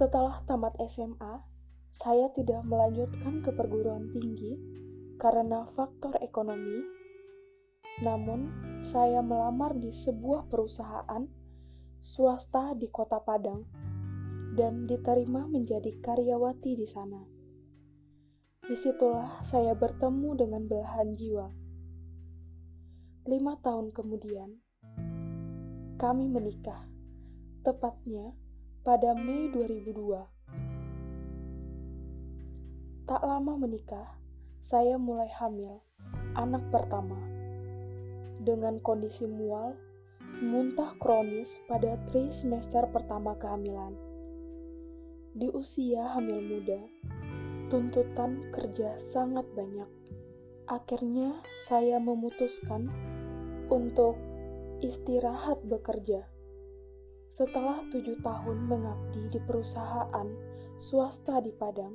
Setelah tamat SMA, saya tidak melanjutkan ke perguruan tinggi karena faktor ekonomi. Namun, saya melamar di sebuah perusahaan swasta di Kota Padang dan diterima menjadi karyawati di sana. Di situlah saya bertemu dengan belahan jiwa. Lima tahun kemudian, kami menikah, tepatnya pada Mei 2002. Tak lama menikah, saya mulai hamil, anak pertama. Dengan kondisi mual, muntah kronis pada tri semester pertama kehamilan. Di usia hamil muda, tuntutan kerja sangat banyak. Akhirnya, saya memutuskan untuk istirahat bekerja. Setelah tujuh tahun mengabdi di perusahaan swasta di Padang,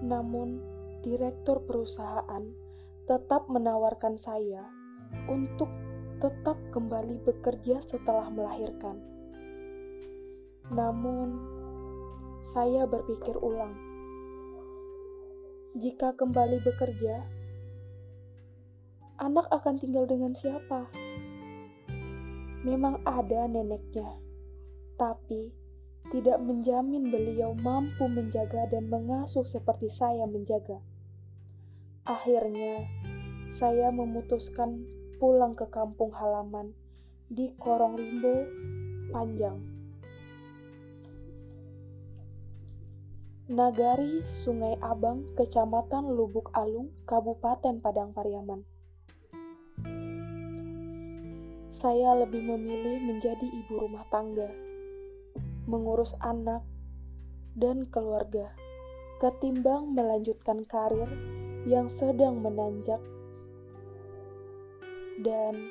namun direktur perusahaan tetap menawarkan saya untuk tetap kembali bekerja setelah melahirkan. Namun, saya berpikir ulang. Jika kembali bekerja, anak akan tinggal dengan siapa? Memang ada neneknya, tapi tidak menjamin beliau mampu menjaga dan mengasuh seperti saya menjaga. Akhirnya, saya memutuskan pulang ke kampung halaman di Korong Rimbo, Panjang. Nagari Sungai Abang, Kecamatan Lubuk Alung, Kabupaten Padang Pariaman. Saya lebih memilih menjadi ibu rumah tangga, mengurus anak dan keluarga, ketimbang melanjutkan karir yang sedang menanjak. Dan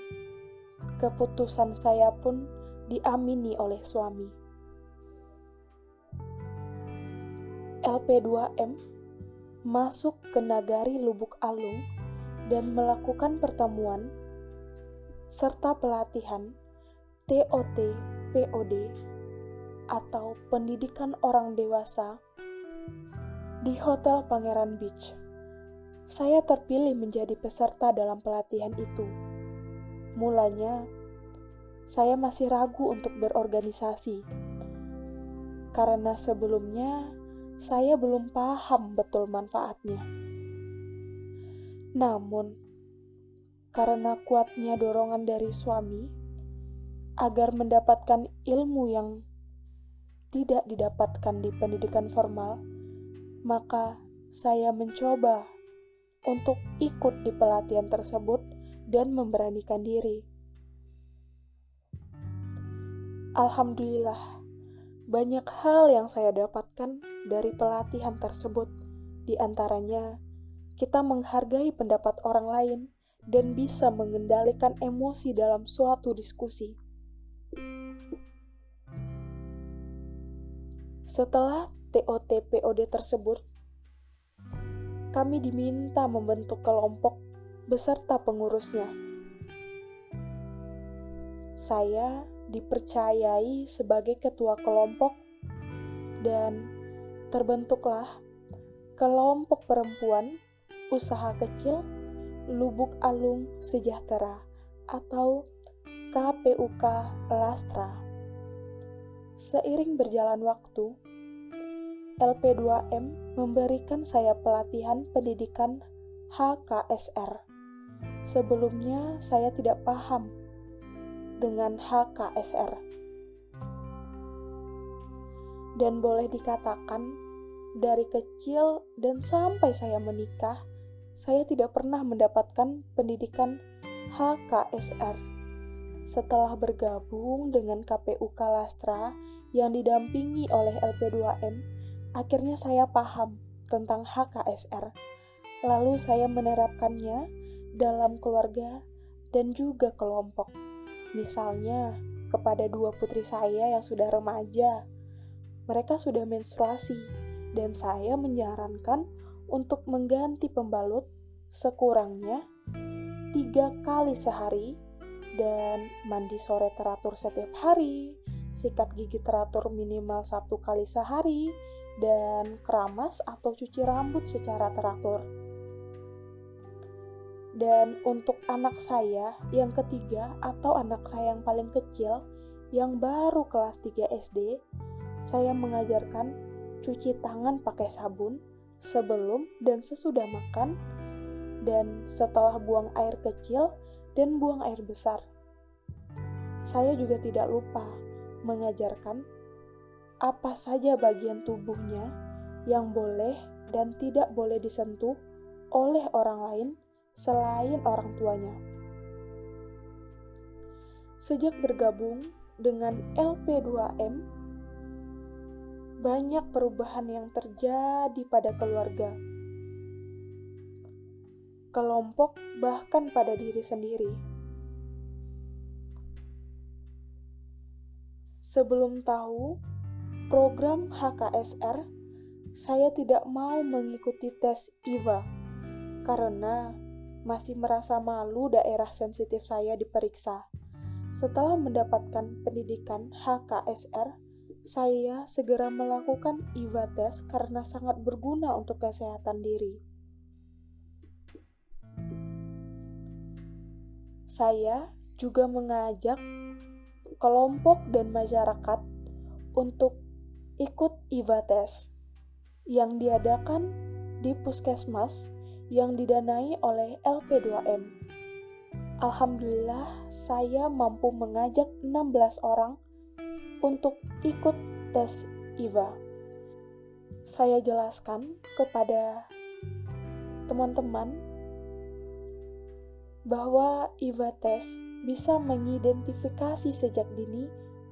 keputusan saya pun diamini oleh suami. LP2M masuk ke Nagari Lubuk Alung dan melakukan pertemuan serta pelatihan TOT POD atau pendidikan orang dewasa di Hotel Pangeran Beach. Saya terpilih menjadi peserta dalam pelatihan itu. Mulanya, saya masih ragu untuk berorganisasi karena sebelumnya saya belum paham betul manfaatnya. Namun, karena kuatnya dorongan dari suami agar mendapatkan ilmu yang tidak didapatkan di pendidikan formal, maka saya mencoba untuk ikut di pelatihan tersebut dan memberanikan diri. Alhamdulillah, banyak hal yang saya dapatkan dari pelatihan tersebut. Di antaranya, kita menghargai pendapat orang lain dan bisa mengendalikan emosi dalam suatu diskusi. Setelah TOT-POD tersebut, kami diminta membentuk kelompok beserta pengurusnya. Saya dipercayai sebagai ketua kelompok dan terbentuklah kelompok perempuan usaha kecil Lubuk Alung Sejahtera atau KPUK Lastra. Seiring berjalan waktu, LP2M memberikan saya pelatihan pendidikan HKSR. Sebelumnya saya tidak paham dengan HKSR. Dan boleh dikatakan, dari kecil dan sampai saya menikah, saya tidak pernah mendapatkan pendidikan HKSR. Setelah bergabung dengan KPU Kalastra yang didampingi oleh LP2M, akhirnya saya paham tentang HKSR. Lalu saya menerapkannya dalam keluarga dan juga kelompok. Misalnya, kepada dua putri saya yang sudah remaja, mereka sudah menstruasi, dan saya menyarankan untuk mengganti pembalut sekurangnya tiga kali sehari dan mandi sore teratur setiap hari, sikat gigi teratur minimal satu kali sehari, dan keramas atau cuci rambut secara teratur. Dan untuk anak saya yang ketiga atau anak saya yang paling kecil yang baru kelas 3 SD, saya mengajarkan cuci tangan pakai sabun sebelum dan sesudah makan dan setelah buang air kecil dan buang air besar. Saya juga tidak lupa mengajarkan apa saja bagian tubuhnya yang boleh dan tidak boleh disentuh oleh orang lain selain orang tuanya. Sejak bergabung dengan LP2M, banyak perubahan yang terjadi pada keluarga, kelompok, bahkan pada diri sendiri. Sebelum tahu program HKSR, saya tidak mau mengikuti tes IVA karena masih merasa malu daerah sensitif saya diperiksa. Setelah mendapatkan pendidikan HKSR, saya segera melakukan IVA tes karena sangat berguna untuk kesehatan diri. Saya juga mengajak kelompok dan masyarakat untuk ikut IVA tes yang diadakan di puskesmas yang didanai oleh LP2M. Alhamdulillah, saya mampu mengajak 16 orang untuk ikut tes IVA. Saya jelaskan kepada teman-teman bahwa IVA tes bisa mengidentifikasi sejak dini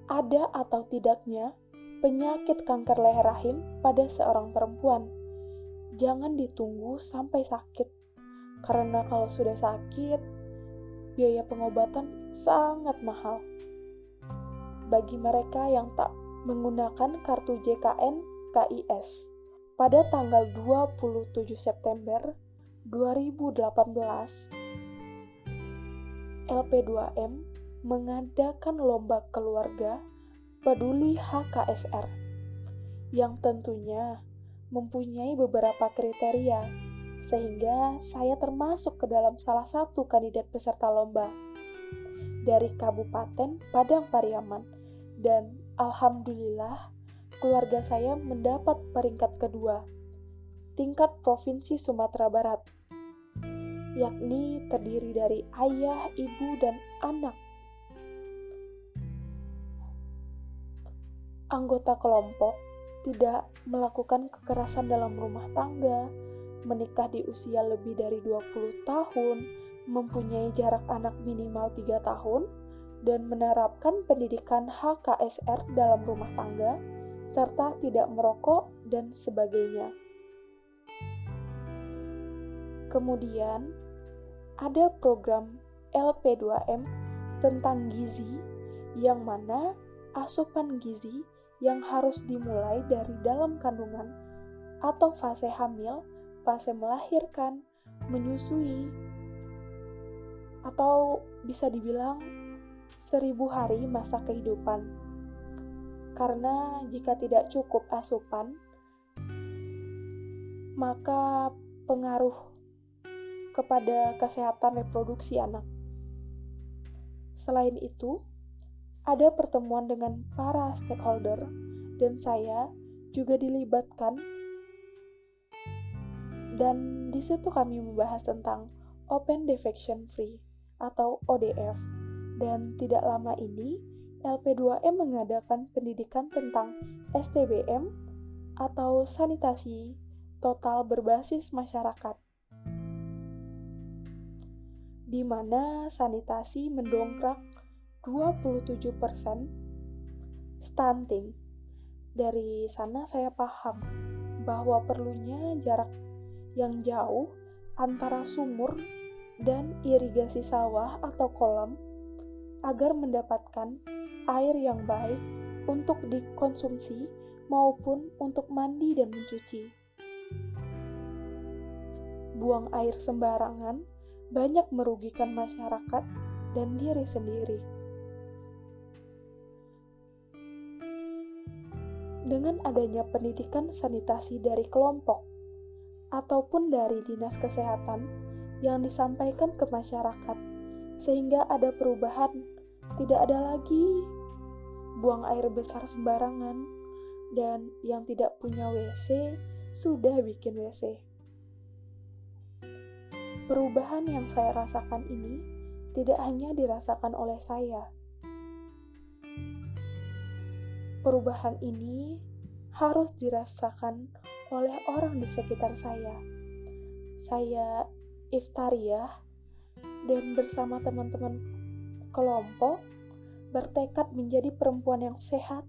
ada atau tidaknya penyakit kanker leher rahim pada seorang perempuan jangan ditunggu sampai sakit, karena kalau sudah sakit, biaya pengobatan sangat mahal. Bagi mereka yang tak menggunakan kartu JKN KIS, pada tanggal 27 September 2018, LP2M mengadakan lomba keluarga peduli HKSR yang tentunya mempunyai beberapa kriteria, sehingga saya termasuk ke dalam salah satu kandidat peserta lomba. Dari Kabupaten Padang Pariaman, dan alhamdulillah keluarga saya mendapat peringkat kedua, tingkat Provinsi Sumatera Barat, yakni terdiri dari ayah, ibu, dan anak. Anggota kelompok tidak melakukan kekerasan dalam rumah tangga, menikah di usia lebih dari 20 tahun, mempunyai jarak anak minimal 3 tahun, dan menerapkan pendidikan HKSR dalam rumah tangga, serta tidak merokok dan sebagainya. Kemudian, ada program LP2M tentang gizi yang mana asupan gizi yang harus dimulai dari dalam kandungan atau fase hamil, fase melahirkan, menyusui, atau bisa dibilang seribu hari masa kehidupan. Karena jika tidak cukup asupan, maka pengaruh kepada kesehatan reproduksi anak. Selain itu, ada pertemuan dengan para stakeholder dan saya juga dilibatkan. Dan di situ kami membahas tentang Open Defection Free atau ODF dan tidak lama ini LP2M mengadakan pendidikan tentang STBM atau sanitasi total berbasis masyarakat di mana sanitasi mendongkrak 27% stunting. Dari sana saya paham bahwa perlunya jarak yang jauh antara sumur dan irigasi sawah atau kolam agar mendapatkan air yang baik untuk dikonsumsi maupun untuk mandi dan mencuci. Buang air sembarangan banyak merugikan masyarakat dan diri sendiri. dengan adanya pendidikan sanitasi dari kelompok ataupun dari dinas kesehatan yang disampaikan ke masyarakat, sehingga ada perubahan, tidak ada lagi buang air besar sembarangan, dan yang tidak punya WC sudah bikin WC. Perubahan yang saya rasakan ini tidak hanya dirasakan oleh saya. Perubahan ini harus dirasakan oleh orang di sekitar saya. Saya iftariah dan bersama teman-teman kelompok bertekad menjadi perempuan yang sehat,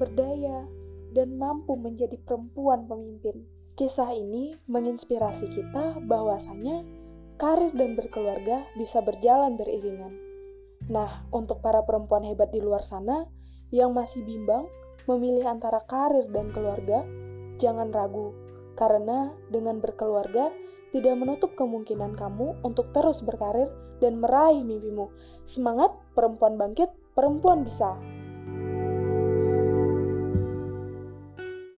berdaya, dan mampu menjadi perempuan pemimpin. Kisah ini menginspirasi kita bahwasanya karir dan berkeluarga bisa berjalan beriringan. Nah, untuk para perempuan hebat di luar sana yang masih bimbang memilih antara karir dan keluarga, jangan ragu, karena dengan berkeluarga tidak menutup kemungkinan kamu untuk terus berkarir dan meraih mimpimu. Semangat, perempuan bangkit, perempuan bisa.